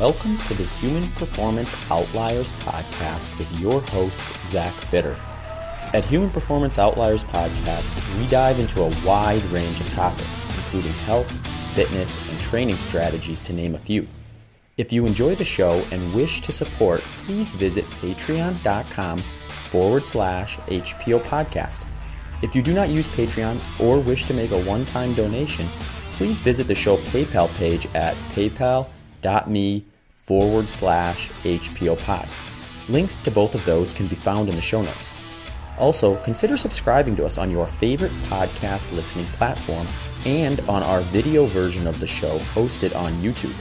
Welcome to the Human Performance Outliers podcast with your host, Zach Bitter. At Human Performance Outliers podcast, we dive into a wide range of topics, including health, fitness, and training strategies, to name a few. If you enjoy the show and wish to support, please visit patreon.com forward slash HPO podcast. If you do not use Patreon or wish to make a one time donation, please visit the show PayPal page at paypal.me forward slash HPO pod. Links to both of those can be found in the show notes. Also, consider subscribing to us on your favorite podcast listening platform and on our video version of the show hosted on YouTube.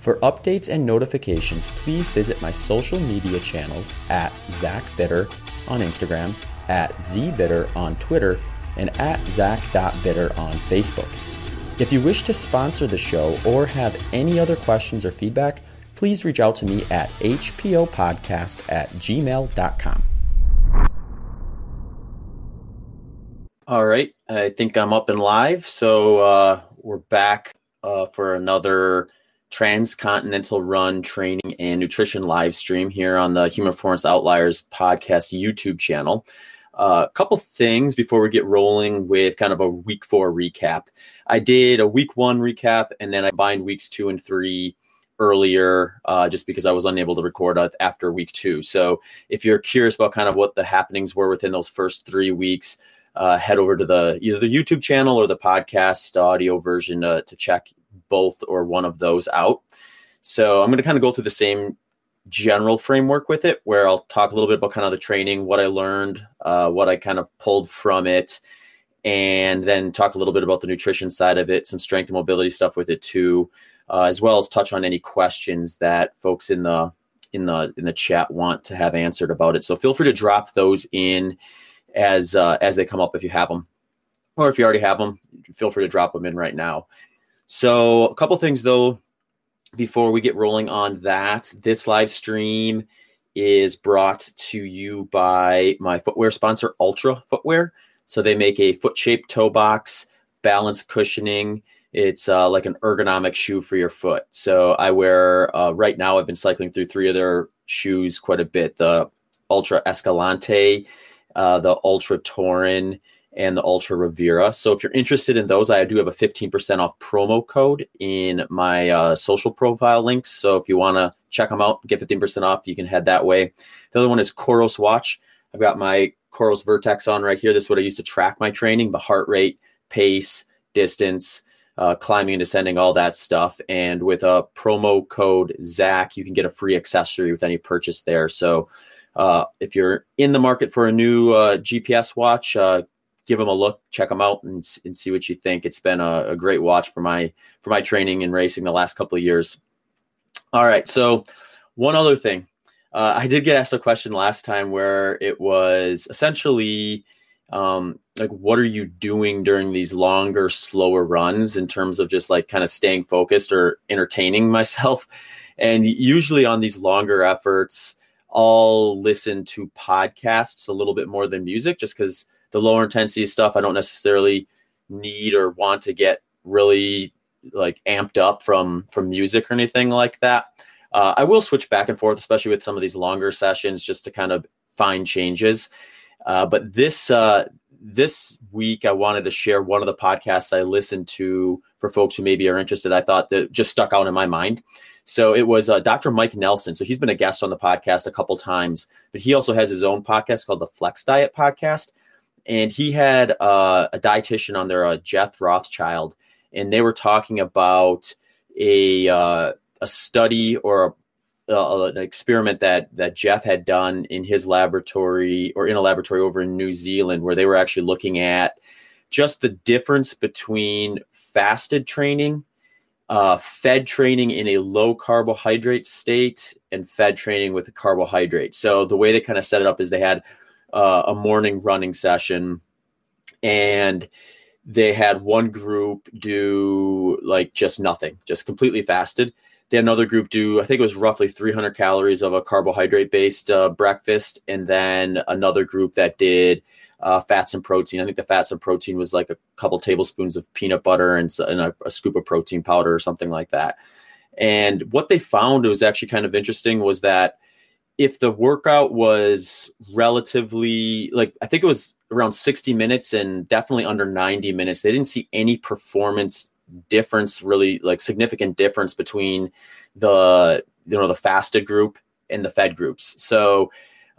For updates and notifications, please visit my social media channels at Zach Bitter on Instagram, at ZBitter on Twitter, and at Zach.bitter on Facebook. If you wish to sponsor the show or have any other questions or feedback, please reach out to me at hpopodcast at gmail.com. All right, I think I'm up and live. So uh, we're back uh, for another transcontinental run training and nutrition live stream here on the Human Performance Outliers podcast YouTube channel. A uh, couple things before we get rolling with kind of a week four recap. I did a week one recap and then I bind weeks two and three earlier uh, just because I was unable to record after week two. So if you're curious about kind of what the happenings were within those first three weeks, uh, head over to the either the YouTube channel or the podcast audio version to check both or one of those out. So I'm going to kind of go through the same general framework with it, where I'll talk a little bit about kind of the training, what I learned, uh, what I kind of pulled from it, and then talk a little bit about the nutrition side of it, some strength and mobility stuff with it too, uh, as well as touch on any questions that folks in the in the in the chat want to have answered about it. So feel free to drop those in as uh, as they come up if you have them, or if you already have them, feel free to drop them in right now. So, a couple things though before we get rolling on that. This live stream is brought to you by my footwear sponsor, Altra Footwear. So, they make a foot shaped toe box, balance cushioning. It's uh, like an ergonomic shoe for your foot. So, I wear uh, right now, I've been cycling through three of their shoes quite a bit the Altra Escalante, uh, the Altra Torin, and the Altra Rivera. So if you're interested in those, I do have a 15% off promo code in my uh, social profile links. So if you want to check them out, get 15% off, you can head that way. The other one is Coros Watch. I've got my Coros Vertex on right here. This is what I use to track my training, the heart rate, pace, distance, uh, climbing and descending, all that stuff. And with a promo code Zach, you can get a free accessory with any purchase there. So uh, if you're in the market for a new uh, GPS watch, uh, give them a look, check them out, and, and see what you think. It's been a, a, great watch for my for my training and racing the last couple of years. All right, so one other thing, uh, I did get asked a question last time where it was essentially um, like, what are you doing during these longer, slower runs in terms of just like kind of staying focused or entertaining myself? And usually on these longer efforts, I'll listen to podcasts a little bit more than music just because the lower intensity stuff I don't necessarily need or want to get really like amped up from from music or anything like that. Uh, I will switch back and forth, especially with some of these longer sessions, just to kind of find changes. Uh, but this uh, this week, I wanted to share one of the podcasts I listened to for folks who maybe are interested. I thought that just stuck out in my mind. So it was uh, Dr. Mike Nelson. So he's been a guest on the podcast a couple times, but he also has his own podcast called the Flex Diet Podcast and he had uh, a dietitian on there, uh, Jeff Rothschild, and they were talking about a uh, a study or a, uh, an experiment that that Jeff had done in his laboratory or in a laboratory over in New Zealand, where they were actually looking at just the difference between fasted training, uh, fed training in a low carbohydrate state, and fed training with a carbohydrate. So the way they kind of set it up is they had uh, a morning running session and they had one group do like just nothing, just completely fasted. They had another group do, I think it was roughly 300 calories of a carbohydrate based uh, breakfast, and then another group that did uh, fats and protein. I think the fats and protein was like a couple tablespoons of peanut butter and, and a, a, scoop of protein powder or something like that. And what they found was actually kind of interesting was that if the workout was relatively like I think it was around 60 minutes and definitely under 90 minutes, they didn't see any performance difference really like significant difference between the you know the fasted group and the fed groups. So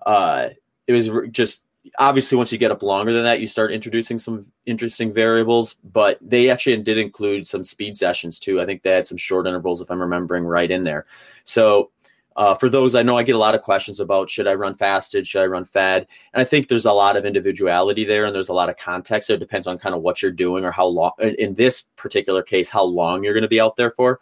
uh it was just obviously once you get up longer than that you start introducing some interesting variables but they actually did include some speed sessions too i think they had some short intervals if i'm remembering right in there so uh, for those i know i get a lot of questions about should i run fasted should i run fed and i think there's a lot of individuality there and there's a lot of context So it depends on kind of what you're doing or how long in this particular case how long you're going to be out there for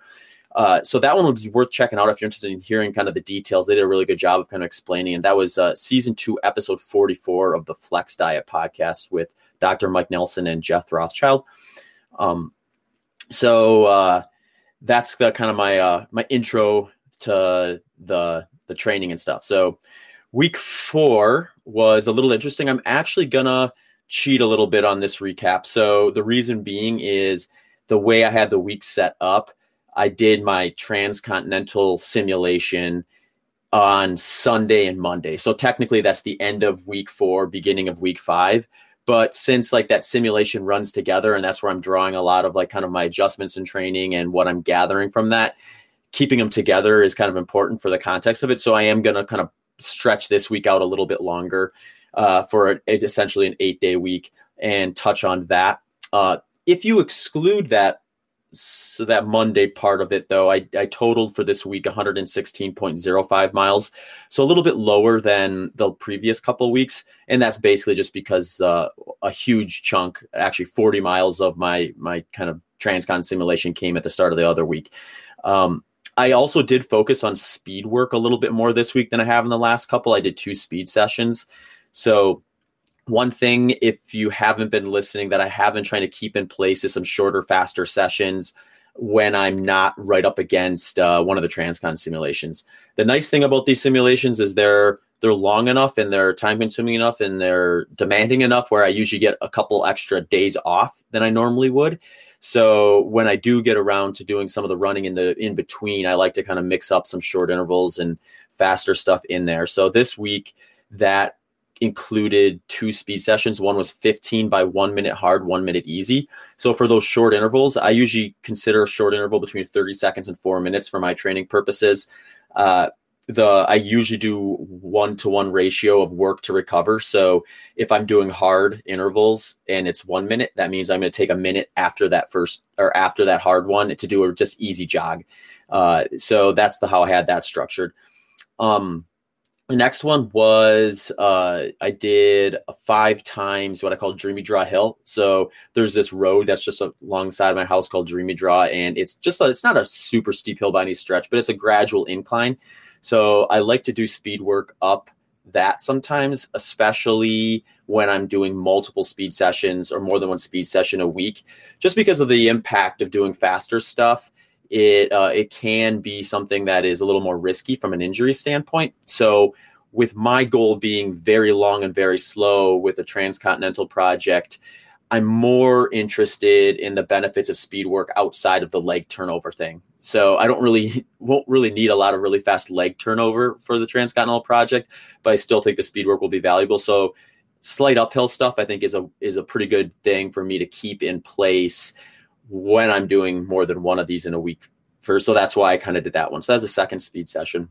uh, so that one would be worth checking out if you're interested in hearing kind of the details. They did a really good job of kind of explaining, and that was uh, season two, episode 44 of the Flex Diet podcast with Dr. Mike Nelson and Jeff Rothschild. Um, so uh, that's the kind of my uh, my intro to the the training and stuff. So week four was a little interesting. I'm actually gonna cheat a little bit on this recap. So the reason being is the way I had the week set up I did my transcontinental simulation on Sunday and Monday. So technically that's the end of week 4, beginning of week 5. But since like that simulation runs together and that's where I'm drawing a lot of like kind of my adjustments and training and what I'm gathering from that, keeping them together is kind of important for the context of it. So I am going to kind of stretch this week out a little bit longer uh, for a, essentially an eight day week and touch on that. Uh, if you exclude that so that Monday part of it, though, I, I totaled for this week 116.05 miles. So a little bit lower than the previous couple of weeks. And that's basically just because uh, a huge chunk, actually 40 miles of my, my kind of transcon simulation came at the start of the other week. Um, I also did focus on speed work a little bit more this week than I have in the last couple. I did two speed sessions. So one thing, if you haven't been listening, that I have been trying to keep in place is some shorter, faster sessions when I'm not right up against uh, one of the Transcon simulations. The nice thing about these simulations is they're they're long enough and they're time consuming enough and they're demanding enough where I usually get a couple extra days off than I normally would. So when I do get around to doing some of the running in the in between, I like to kind of mix up some short intervals and faster stuff in there. So this week that included two speed sessions. One was 15 by one minute hard, one minute easy. So for those short intervals, I usually consider a short interval between 30 seconds and four minutes for my training purposes. Uh, the I usually do one to one ratio of work to recover. So if I'm doing hard intervals and it's one minute, that means I'm going to take a minute after that first or after that hard one to do a just easy jog. Uh, so that's the how I had that structured. Um, the next one was uh, I did five times what I call Dreamy Draw Hill. So there's this road that's just alongside my house called Dreamy Draw, and it's just a, it's not a super steep hill by any stretch, but it's a gradual incline. So I like to do speed work up that sometimes, especially when I'm doing multiple speed sessions or more than one speed session a week, just because of the impact of doing faster stuff it uh, it can be something that is a little more risky from an injury standpoint. So, with my goal being very long and very slow with a transcontinental project, I'm more interested in the benefits of speed work outside of the leg turnover thing. So I don't really won't really need a lot of really fast leg turnover for the transcontinental project, but I still think the speed work will be valuable. So slight uphill stuff I think is a is a pretty good thing for me to keep in place when I'm doing more than one of these in a week. For so that's why I kind of did that one. So that's a second speed session.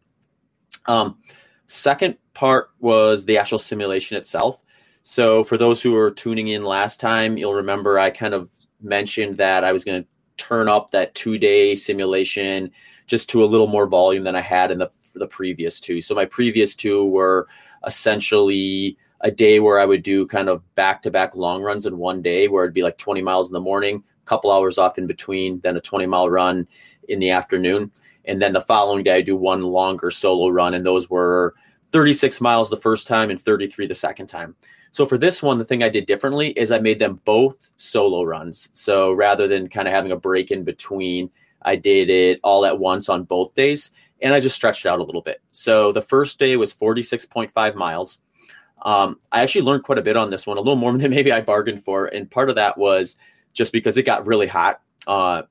Um, second part was the actual simulation itself. So for those who were tuning in last time, you'll remember I kind of mentioned that I was going to turn up that two day simulation just to a little more volume than I had in the the previous two. So my previous two were essentially a day where I would do kind of back to back long runs in one day, where it'd be like 20 miles in the morning, a couple hours off in between, then a 20 mile run in the afternoon. And then the following day, I do one longer solo run, and those were 36 miles the first time and 33 the second time. So for this one, the thing I did differently is I made them both solo runs. So rather than kind of having a break in between, I did it all at once on both days, and I just stretched it out a little bit. So the first day was 46.5 miles. Um, I actually learned quite a bit on this one, a little more than maybe I bargained for, and part of that was just because it got really hot. Uh,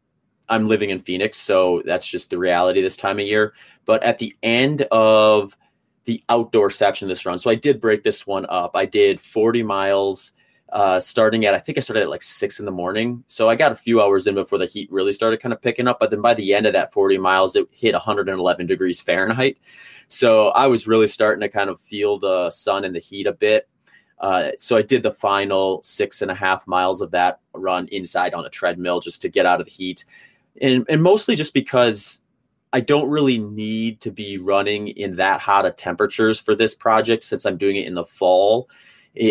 I'm living in Phoenix, so that's just the reality this time of year. But at the end of the outdoor section of this run, so I did break this one up. I did 40 miles uh, starting at I think I started at like six in the morning. So I got a few hours in before the heat really started kind of picking up. But then by the end of that 40 miles, it hit 111 degrees Fahrenheit. So I was really starting to kind of feel the sun and the heat a bit. Uh, so I did the final six and a half miles of that run inside on a treadmill just to get out of the heat, and and mostly just because I don't really need to be running in that hot of temperatures for this project since I'm doing it in the fall.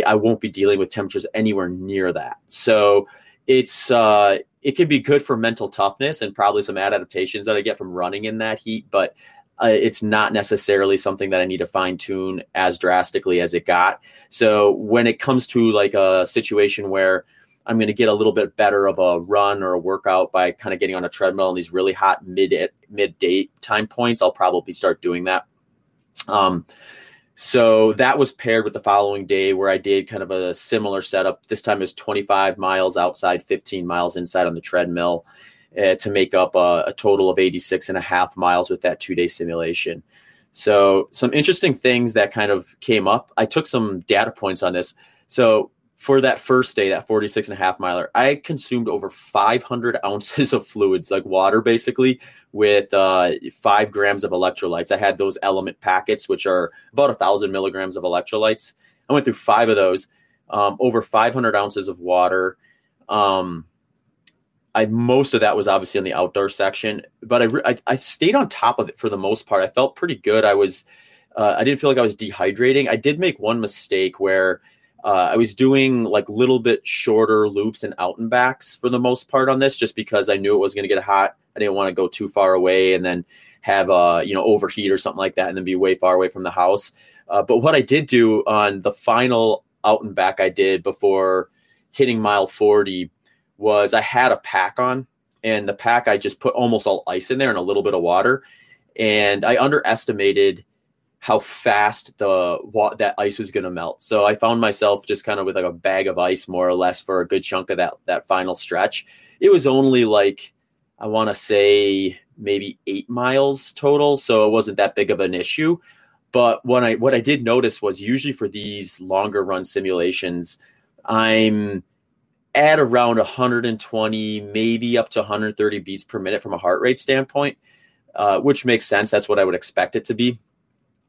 I won't be dealing with temperatures anywhere near that. So it's uh, it can be good for mental toughness and probably some adaptations that I get from running in that heat, but uh, it's not necessarily something that I need to fine tune as drastically as it got. So when it comes to like a situation where I'm going to get a little bit better of a run or a workout by kind of getting on a treadmill in these really hot mid mid day time points, I'll probably start doing that. Um, so that was paired with the following day where I did kind of a similar setup. This time is 25 miles outside, 15 miles inside on the treadmill uh, to make up a, a, total of 86 and a half miles with that two day simulation. So some interesting things that kind of came up. I took some data points on this. So for that first day, that 46 and a half miler, I consumed over 500 ounces of fluids, like water, basically, with uh, five grams of electrolytes. I had those element packets, which are about a thousand milligrams of electrolytes. I went through five of those, um, over 500 ounces of water. Um, I most of that was obviously in the outdoor section, but I, I, I stayed on top of it for the most part. I felt pretty good. I was uh, I didn't feel like I was dehydrating. I did make one mistake where uh, I was doing like little bit shorter loops and out and backs for the most part on this, just because I knew it was going to get hot. I didn't want to go too far away and then have uh you know overheat or something like that, and then be way far away from the house. Uh, but what I did do on the final out and back I did before hitting mile forty was I had a pack on, and the pack I just put almost all ice in there and a little bit of water, and I underestimated how fast the that ice was going to melt. So I found myself just kind of with like a bag of ice more or less for a good chunk of that that final stretch. It was only like I want to say maybe 8 miles total, so it wasn't that big of an issue. But what I what I did notice was usually for these longer run simulations, I'm at around 120, maybe up to 130 beats per minute from a heart rate standpoint, uh, which makes sense. That's what I would expect it to be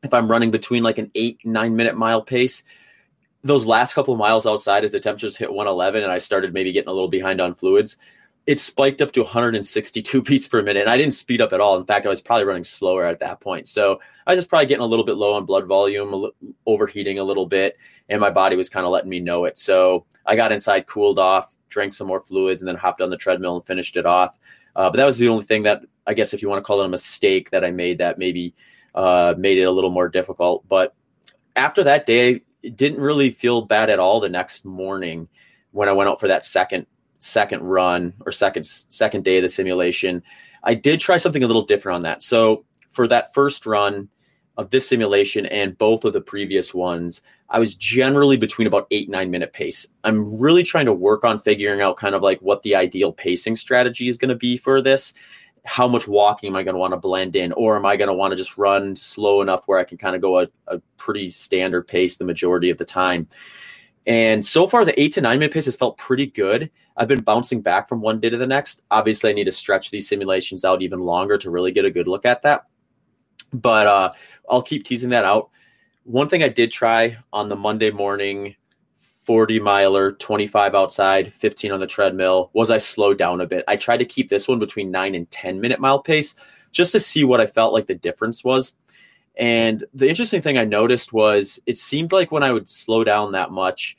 if I'm running between like an eight, nine minute mile pace, those last couple of miles outside as the temperatures hit 111 and I started maybe getting a little behind on fluids, it spiked up to 162 beats per minute. And I didn't speed up at all. In fact, I was probably running slower at that point. So I was just probably getting a little bit low on blood volume, overheating a little bit, and my body was kind of letting me know it. So I got inside, cooled off, drank some more fluids, and then hopped on the treadmill and finished it off. Uh, but that was the only thing that I guess if you want to call it a mistake that I made that maybe uh, made it a little more difficult. But after that day, it didn't really feel bad at all the next morning when I went out for that second second run or second second day of the simulation. I did try something a little different on that. So for that first run of this simulation and both of the previous ones, I was generally between about eight, nine minute pace. I'm really trying to work on figuring out kind of like what the ideal pacing strategy is going to be for this how much walking am I going to want to blend in, or am I going to want to just run slow enough where I can kind of go a, a, pretty standard pace the majority of the time? And so far, the eight to nine minute pace has felt pretty good. I've been bouncing back from one day to the next. Obviously, I need to stretch these simulations out even longer to really get a good look at that. But uh, I'll keep teasing that out. One thing I did try on the Monday morning 40 miler, 25 outside, 15 on the treadmill, was I slowed down a bit. I tried to keep this one between 9 and 10 minute mile pace just to see what I felt like the difference was. And the interesting thing I noticed was it seemed like when I would slow down that much,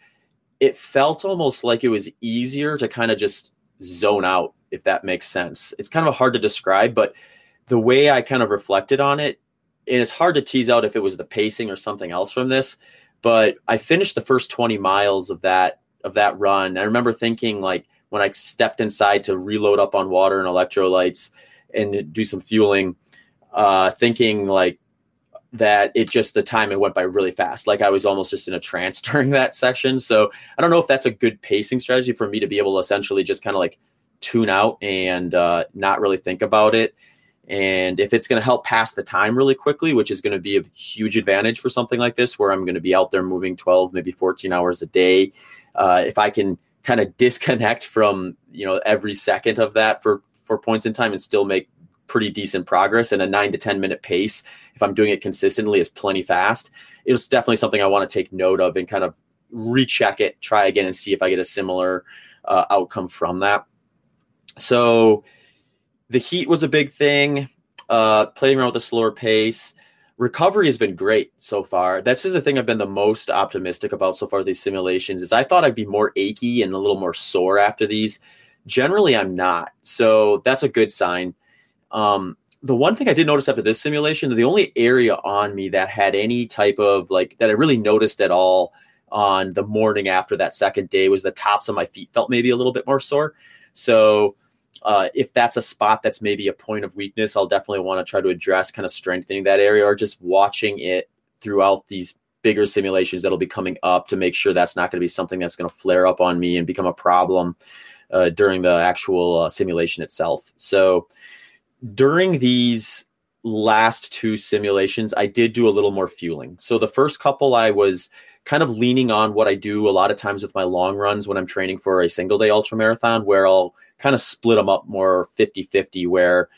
it felt almost like it was easier to kind of just zone out, if that makes sense. It's kind of hard to describe, but the way I kind of reflected on it, and it's hard to tease out if it was the pacing or something else from this, but I finished the first 20 miles of that of that run. I remember thinking like when I stepped inside to reload up on water and electrolytes and do some fueling, uh, thinking like that it just the time it went by really fast. Like I was almost just in a trance during that section. So I don't know if that's a good pacing strategy for me to be able to essentially just kind of like tune out and uh, not really think about it. And if it's going to help pass the time really quickly, which is going to be a huge advantage for something like this, where I'm going to be out there moving 12, maybe 14 hours a day, uh, if I can kind of disconnect from you know every second of that for for points in time and still make pretty decent progress and a nine to 10 minute pace, if I'm doing it consistently, is plenty fast. It's definitely something I want to take note of and kind of recheck it, try again, and see if I get a similar uh, outcome from that. So the heat was a big thing. Uh, playing around with a slower pace. Recovery has been great so far. This is the thing I've been the most optimistic about so far. These simulations is I thought I'd be more achy and a little more sore after these. Generally, I'm not. So that's a good sign. Um, the one thing I did notice after this simulation, the only area on me that had any type of like that I really noticed at all on the morning after that second day was the tops of my feet felt maybe a little bit more sore. So uh, if that's a spot that's maybe a point of weakness, I'll definitely want to try to address kind of strengthening that area or just watching it throughout these bigger simulations that'll be coming up to make sure that's not going to be something that's going to flare up on me and become a problem uh, during the actual uh, simulation itself. So during these last two simulations, I did do a little more fueling. So the first couple, I was kind of leaning on what I do a lot of times with my long runs when I'm training for a single day ultra marathon, where I'll kind of split them up more 50 50, where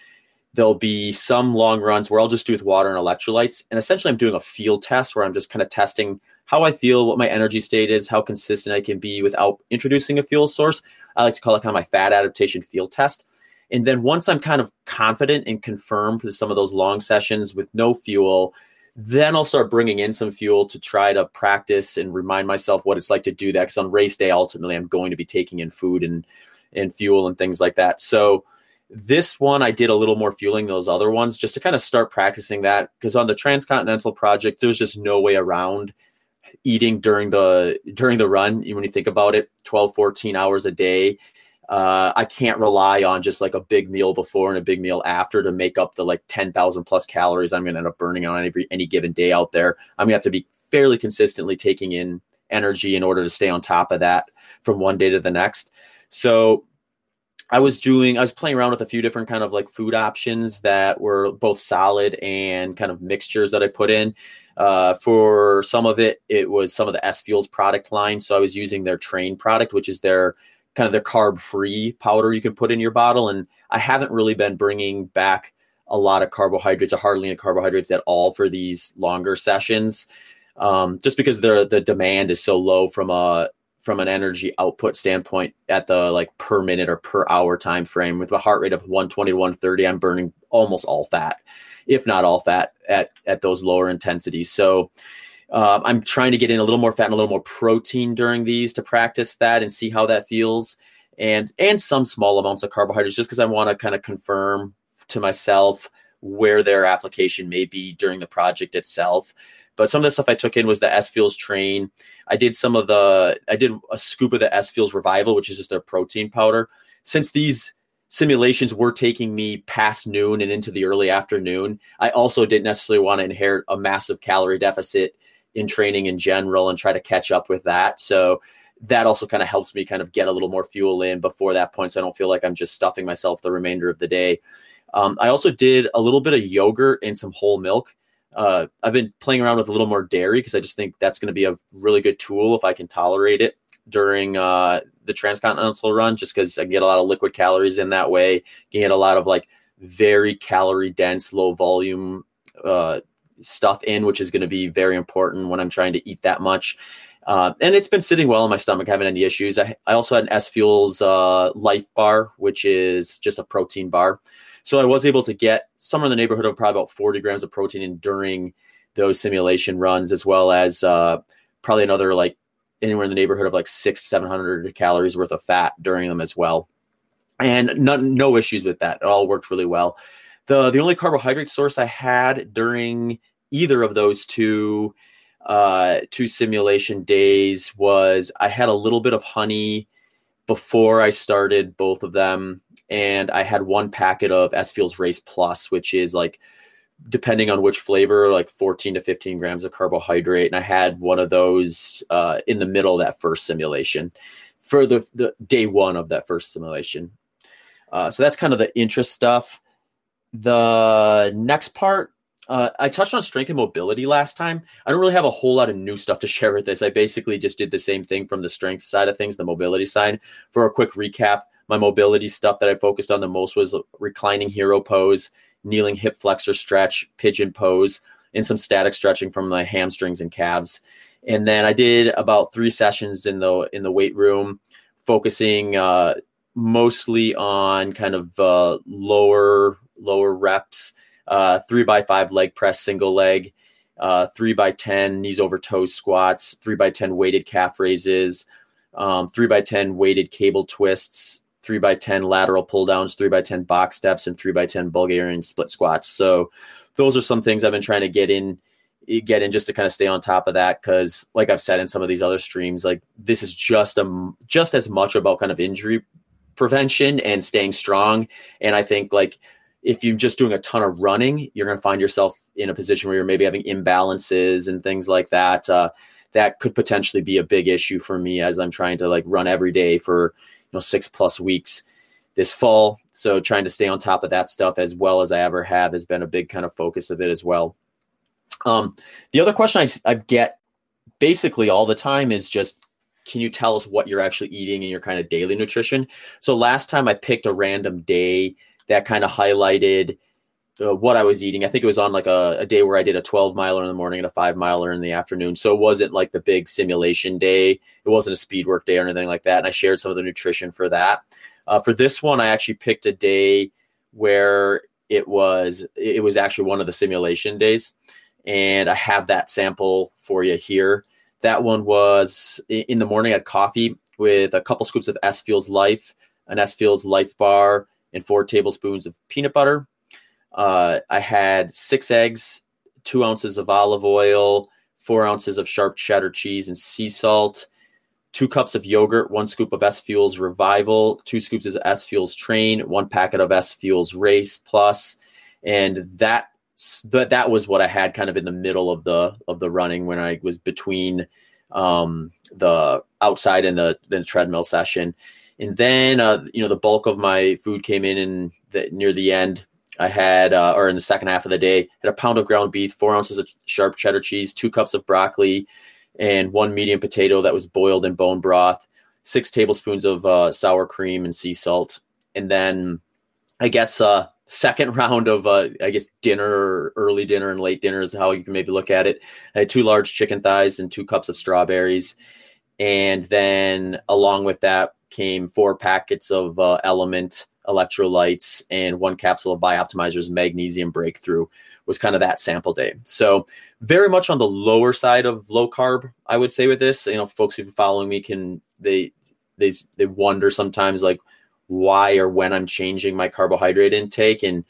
there'll be some long runs where I'll just do with water and electrolytes. And essentially, I'm doing a field test where I'm just kind of testing how I feel, what my energy state is, how consistent I can be without introducing a fuel source. I like to call it kind of my fat adaptation field test. And then once I'm kind of confident and confirmed for some of those long sessions with no fuel, then I'll start bringing in some fuel to try to practice and remind myself what it's like to do that. Because on race day, ultimately, I'm going to be taking in food and and fuel and things like that. So this one, I did a little more fueling those other ones just to kind of start practicing that. Because on the transcontinental project, there's just no way around eating during the during the run. When you think about it, 12, 14 hours a day uh, I can't rely on just like a big meal before and a big meal after to make up the like 10,000 plus calories I'm going to end up burning on every any given day out there. I'm going to have to be fairly consistently taking in energy in order to stay on top of that from one day to the next. So I was doing I was playing around with a few different kind of like food options that were both solid and kind of mixtures that I put in. Uh, for some of it, it was some of the S Fuels product line. So I was using their Train product, which is their kind of their carb free powder you can put in your bottle. And I haven't really been bringing back a lot of carbohydrates or hardly any carbohydrates at all for these longer sessions, um, just because the the demand is so low from a from an energy output standpoint at the like per minute or per hour time frame with a heart rate of 120 to 130 i'm burning almost all fat if not all fat at at those lower intensities so um, I'm trying to get in a little more fat and a little more protein during these to practice that and see how that feels, and and some small amounts of carbohydrates just because I want to kind of confirm to myself where their application may be during the project itself. But some of the stuff I took in was the S Fuels train. I did some of the I did a scoop of the S Fuels Revival, which is just their protein powder. Since these simulations were taking me past noon and into the early afternoon, I also didn't necessarily want to inherit a massive calorie deficit in training in general and try to catch up with that. So that also kind of helps me kind of get a little more fuel in before that point so I don't feel like I'm just stuffing myself the remainder of the day. Um, I also did a little bit of yogurt and some whole milk. Uh, I've been playing around with a little more dairy because I just think that's going to be a really good tool if I can tolerate it during uh, the transcontinental run, just because I can get a lot of liquid calories in that way. can get a lot of like very calorie dense, low volume uh, stuff in, which is going to be very important when I'm trying to eat that much. Uh, and it's been sitting well in my stomach, haven't any issues. I, I also had an S Fuels uh, Life Bar, which is just a protein bar. So I was able to get somewhere in the neighborhood of probably about 40 grams of protein in during those simulation runs, as well as uh, probably another like anywhere in the neighborhood of like six, 700 calories worth of fat during them as well. And none, no issues with that. It all worked really well. The the only carbohydrate source I had during either of those two uh, two simulation days was I had a little bit of honey before I started both of them, and I had one packet of S Fuels Race Plus, which is like depending on which flavor, like 14 to 15 grams of carbohydrate. And I had one of those uh, in the middle of that first simulation for the, the day one of that first simulation. Uh, so that's kind of the interest stuff. The next part, uh, I touched on strength and mobility last time. I don't really have a whole lot of new stuff to share with this. I basically just did the same thing from the strength side of things, the mobility side. For a quick recap, my mobility stuff that I focused on the most was reclining hero pose, kneeling hip flexor stretch, pigeon pose, and some static stretching from my hamstrings and calves. And then I did about three sessions in the in the weight room, focusing uh, mostly on kind of uh, lower lower reps, uh, three by five leg press, single leg, uh, three by ten knees over toes squats, three by ten weighted calf raises, um, three by ten weighted cable twists, three by ten lateral pull downs, three by ten box steps, and three by ten Bulgarian split squats. So those are some things I've been trying to get in get in just to kind of stay on top of that because like i've said in some of these other streams like this is just a just as much about kind of injury prevention and staying strong and i think like if you're just doing a ton of running you're going to find yourself in a position where you're maybe having imbalances and things like that uh, that could potentially be a big issue for me as i'm trying to like run every day for know six plus weeks this fall so trying to stay on top of that stuff as well as i ever have has been a big kind of focus of it as well um, the other question I, I get basically all the time is just can you tell us what you're actually eating in your kind of daily nutrition? So last time I picked a random day that kind of highlighted uh, what I was eating. I think it was on like a, a, day where I did a 12 miler in the morning and a five miler in the afternoon. So it wasn't like the big simulation day. It wasn't a speed work day or anything like that. And I shared some of the nutrition for that. Uh, for this one, I actually picked a day where it was it was actually one of the simulation days and I have that sample for you here. That one was in the morning. I had coffee with a couple scoops of S Fuels Life, an S Fuels Life bar, and four tablespoons of peanut butter. Uh, I had six eggs, two ounces of olive oil, four ounces of sharp cheddar cheese and sea salt, two cups of yogurt, one scoop of S Fuels Revival, two scoops of S Fuels Train, one packet of S Fuels Race Plus, and that that that was what I had kind of in the middle of the of the running when I was between um, the outside and the, the treadmill session. And then uh, you know the bulk of my food came in in the, near the end. I had uh, or in the second half of the day had a pound of ground beef, four ounces of sharp cheddar cheese, two cups of broccoli, and one medium potato that was boiled in bone broth, six tablespoons of uh, sour cream and sea salt, and then I guess uh, second round of uh, I guess dinner, early dinner and late dinner is how you can maybe look at it. I had two large chicken thighs and two cups of strawberries, and then along with that came four packets of uh, Element electrolytes and one capsule of Bioptimizer's magnesium breakthrough was kind of that sample day. So very much on the lower side of low carb, I would say with this. You know, folks who've been following me can they they they wonder sometimes like why or when I'm changing my carbohydrate intake. And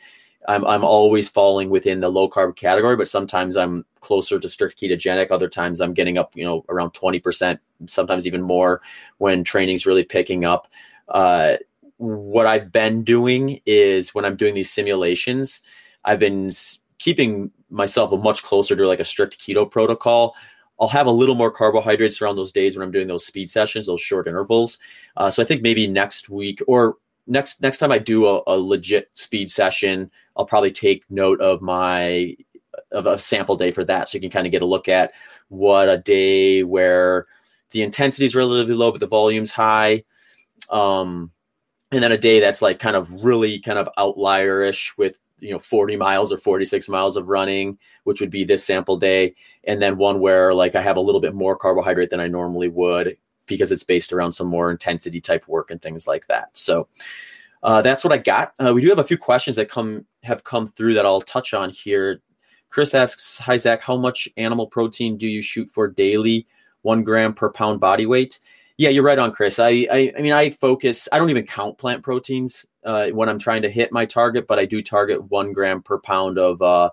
I'm, I'm always falling within the low carb category, but sometimes I'm closer to strict ketogenic. Other times I'm getting up, you know, around 20%, sometimes even more when training's really picking up. Uh, what I've been doing is when I'm doing these simulations, I've been keeping myself much closer to like a strict keto protocol I'll have a little more carbohydrates around those days when I'm doing those speed sessions, those short intervals. Uh, so I think maybe next week or next next time I do a, a, legit speed session, I'll probably take note of my of a sample day for that, so you can kind of get a look at what a day where the intensity is relatively low but the volume's high. Um, and then a day that's like kind of really kind of outlierish with you know 40 miles or 46 miles of running which would be this sample day and then one where like i have a little bit more carbohydrate than i normally would because it's based around some more intensity type work and things like that. So uh, that's what i got. Uh, we do have a few questions that come have come through that i'll touch on here. Chris asks hi zach how much animal protein do you shoot for daily? One gram per pound body weight yeah, you're right on, Chris. I, I, I mean, I focus. I don't even count plant proteins uh, when I'm trying to hit my target, but I do target one gram per pound of uh,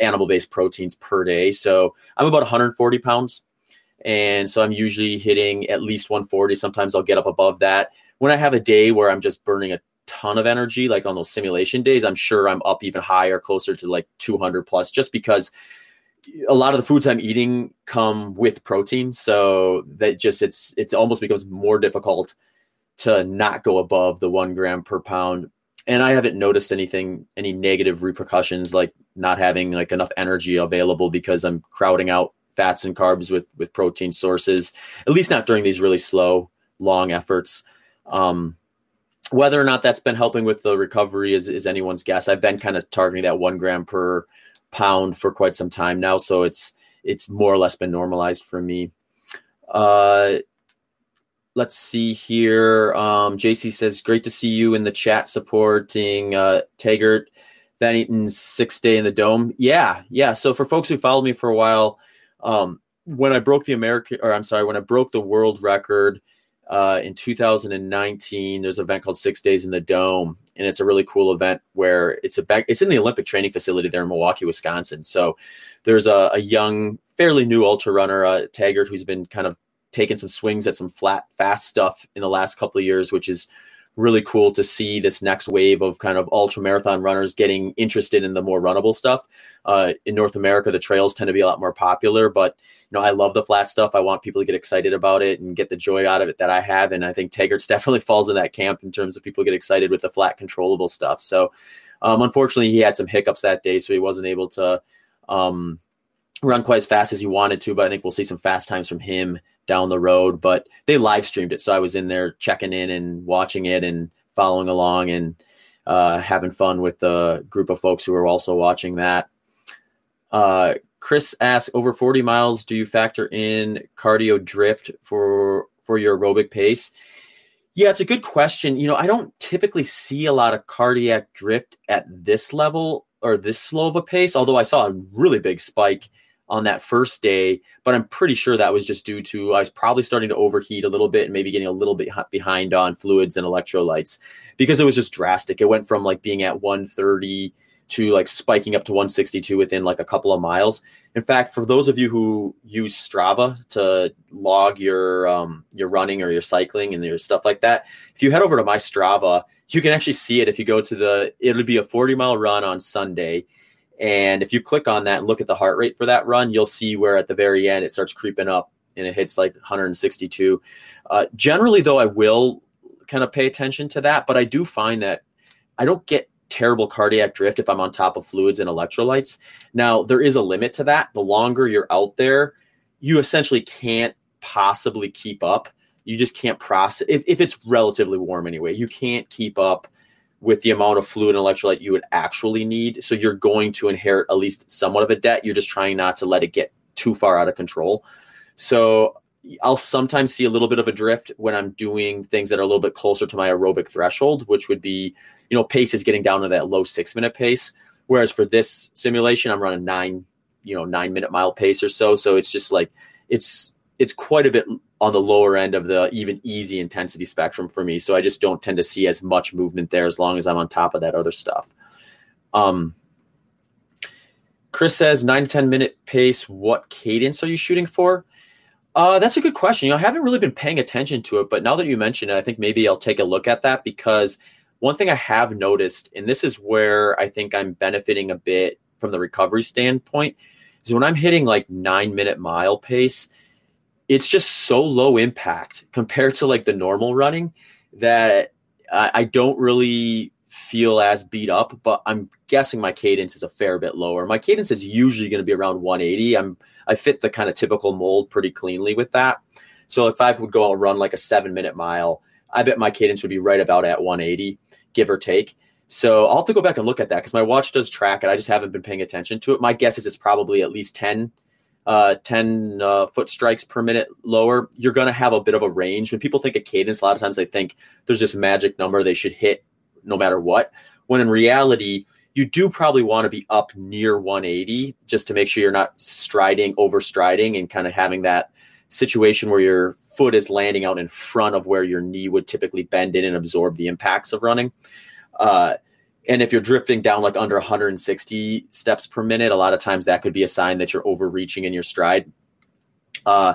animal-based proteins per day. So I'm about 140 pounds, and so I'm usually hitting at least 140. Sometimes I'll get up above that. When I have a day where I'm just burning a ton of energy, like on those simulation days, I'm sure I'm up even higher, closer to like 200 plus, just because a lot of the foods I'm eating come with protein, so that just it's it's almost becomes more difficult to not go above the one gram per pound. and I haven't noticed anything, any negative repercussions like not having like enough energy available because I'm crowding out fats and carbs with with protein sources. At least not during these really slow, long efforts. Um, whether or not that's been helping with the recovery is, is anyone's guess. I've been kind of targeting that one gram per pound for quite some time now, so it's it's more or less been normalized for me. Uh, let's see here. Um, JC says, "Great to see you in the chat supporting uh, Taggart Van Eaton's six day in the dome." Yeah, yeah. So for folks who followed me for a while, um, when I broke the American, or I'm sorry, when I broke the world record uh, in 2019. There's an event called Six Days in the Dome, and it's a really cool event where it's a back, it's in the Olympic training facility there in Milwaukee, Wisconsin. So there's a, a young, fairly new ultra runner, uh, Taggart, who's been kind of taking some swings at some flat, fast stuff in the last couple of years, which is really cool to see this next wave of kind of ultra marathon runners getting interested in the more runnable stuff. Uh, in North America, the trails tend to be a lot more popular, but you know, I love the flat stuff. I want people to get excited about it and get the joy out of it that I have. And I think Taggart's definitely falls in that camp in terms of people get excited with the flat controllable stuff. So, um, unfortunately, he had some hiccups that day, so he wasn't able to um, run quite as fast as he wanted to. But I think we'll see some fast times from him down the road. But they live streamed it, so I was in there checking in and watching it and following along and uh, having fun with the group of folks who were also watching that. Uh, Chris asks, over 40 miles, do you factor in cardio drift for for your aerobic pace? Yeah, it's a good question. You know, I don't typically see a lot of cardiac drift at this level or this slow of a pace, although I saw a really big spike on that first day, but I'm pretty sure that was just due to I was probably starting to overheat a little bit and maybe getting a little bit behind on fluids and electrolytes because it was just drastic. It went from like being at 130 to like spiking up to 162 within like a couple of miles. In fact, for those of you who use Strava to log your um, your running or your cycling and your stuff like that, if you head over to my Strava, you can actually see it if you go to the it'll be a 40 mile run on Sunday and if you click on that and look at the heart rate for that run, you'll see where at the very end it starts creeping up and it hits like 162. Uh, generally, though, I will kind of pay attention to that, but I do find that I don't get terrible cardiac drift if I'm on top of fluids and electrolytes. Now, there is a limit to that. The longer you're out there, you essentially can't possibly keep up. You just can't process if, if it's relatively warm anyway. You can't keep up with the amount of fluid and electrolyte you would actually need. So you're going to inherit at least somewhat of a debt. You're just trying not to let it get too far out of control. So I'll sometimes see a little bit of a drift when I'm doing things that are a little bit closer to my aerobic threshold, which would be, you know, pace is getting down to that low six minute pace. Whereas for this simulation, I'm running nine, you know, nine minute mile pace or so. So it's just like it's it's quite a bit on the lower end of the even easy intensity spectrum for me. So I just don't tend to see as much movement there as long as I'm on top of that other stuff. Um, Chris says nine to 10 minute pace. What cadence are you shooting for? Uh, that's a good question. You know, I haven't really been paying attention to it, but now that you mention it, I think maybe I'll take a look at that because one thing I have noticed, and this is where I think I'm benefiting a bit from the recovery standpoint, is when I'm hitting like nine minute mile pace, it's just so low impact compared to like the normal running that I, I don't really feel as beat up, but I'm guessing my cadence is a fair bit lower. My cadence is usually going to be around 180. I'm I fit the kind of typical mold pretty cleanly with that. So if I would go out and run like a seven minute mile, I bet my cadence would be right about at 180, give or take. So I'll have to go back and look at that because my watch does track it. I just haven't been paying attention to it. My guess is it's probably at least 10 uh, 10 uh, foot strikes per minute lower, you're going to have a bit of a range. When people think of cadence, a lot of times they think there's this magic number they should hit no matter what. When in reality, you do probably want to be up near 180 just to make sure you're not striding, over striding, and kind of having that situation where your foot is landing out in front of where your knee would typically bend in and absorb the impacts of running. Uh, and if you're drifting down like under 160 steps per minute, a lot of times that could be a sign that you're overreaching in your stride. Uh,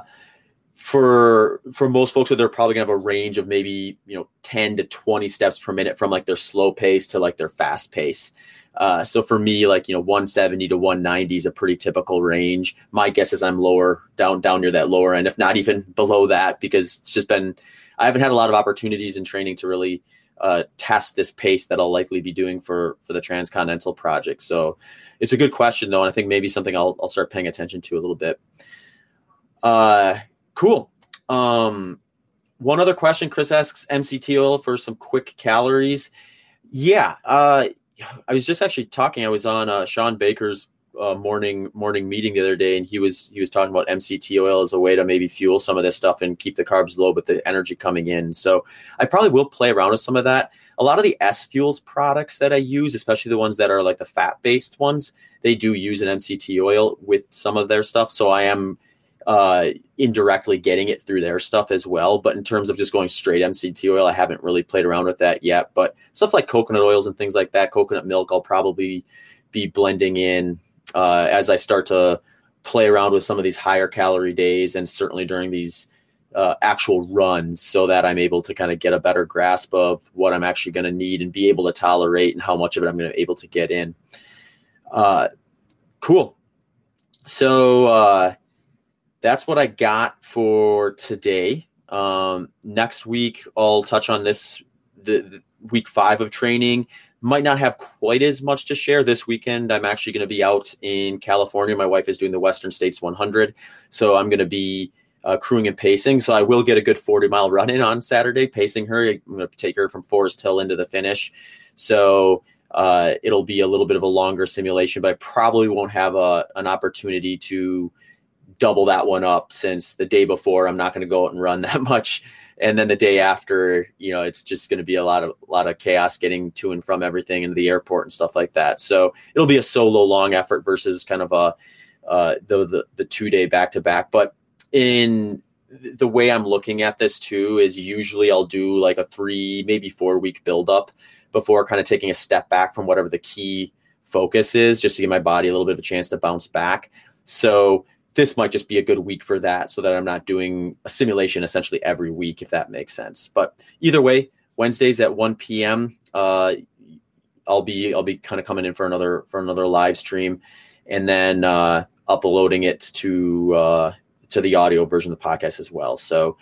for for most folks, they're probably gonna have a range of maybe you know 10 to 20 steps per minute from like their slow pace to like their fast pace. Uh, so for me, like you know, 170 to 190 is a pretty typical range. My guess is I'm lower down down near that lower end, if not even below that, because it's just been I haven't had a lot of opportunities in training to really uh, test this pace that I'll likely be doing for for the transcontinental project. So it's a good question though, and I think maybe something I'll I'll start paying attention to a little bit. Uh, cool. Um, one other question, Chris asks MCT oil for some quick calories. Yeah, uh, I was just actually talking. I was on uh, Shawn Baker's uh, morning morning meeting the other day, and he was he was talking about MCT oil as a way to maybe fuel some of this stuff and keep the carbs low, but the energy coming in. So I probably will play around with some of that. A lot of the SFuels products that I use, especially the ones that are like the fat based ones, they do use an MCT oil with some of their stuff. So I am uh, indirectly getting it through their stuff as well. But in terms of just going straight MCT oil, I haven't really played around with that yet. But stuff like coconut oils and things like that, coconut milk, I'll probably be blending in uh, as I start to play around with some of these higher calorie days and certainly during these uh, actual runs so that I'm able to kind of get a better grasp of what I'm actually going to need and be able to tolerate and how much of it I'm going to be able to get in. Uh, cool. So, uh, that's what I got for today. Um, next week, I'll touch on this the, the, week five of training. Might not have quite as much to share this weekend. I'm actually going to be out in California. My wife is doing the Western States 100, so I'm going to be uh, crewing and pacing. So I will get a good 40 mile run in on Saturday, pacing her. I'm going to take her from Forest Hill into the finish. So uh, it'll be a little bit of a longer simulation, but I probably won't have a, an opportunity to double that one up since the day before I'm not going to go out and run that much. And then the day after, you know, it's just going to be a lot of a lot of chaos getting to and from everything into the airport and stuff like that. So it'll be a solo long effort versus kind of a uh, the the, the two day back to back. But in the way I'm looking at this too is usually I'll do like a three maybe four week build up before kind of taking a step back from whatever the key focus is, just to give my body a little bit of a chance to bounce back. So this might just be a good week for that so that I'm not doing a simulation essentially every week, if that makes sense. But either way, Wednesdays at 1 p.m. Uh, I'll be I'll be kind of coming in for another for another live stream, and then uh, uploading it to uh, to the audio version of the podcast as well. So,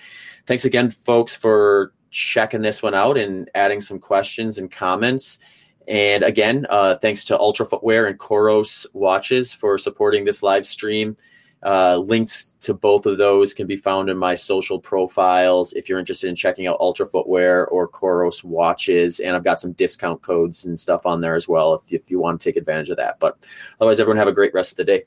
thanks again, folks, for checking this one out and adding some questions and comments. And again, uh, thanks to Altra Footwear and Coros Watches for supporting this live stream. Uh, links to both of those can be found in my social profiles if you're interested in checking out Altra Footwear or Coros watches. And I've got some discount codes and stuff on there as well if, if you want to take advantage of that. But otherwise, everyone have a great rest of the day.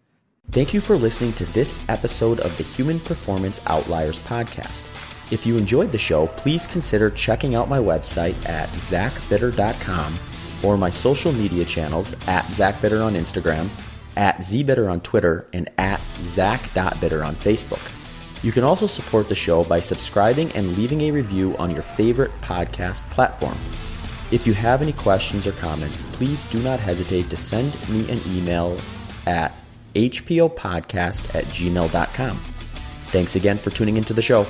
Thank you for listening to this episode of the Human Performance Outliers podcast. If you enjoyed the show, please consider checking out my website at zachbitter.com or my social media channels at zachbitter on Instagram at zbitter on Twitter, and at zach.bitter on Facebook. You can also support the show by subscribing and leaving a review on your favorite podcast platform. If you have any questions or comments, please do not hesitate to send me an email at hpopodcast at gmail.com. Thanks again for tuning into the show.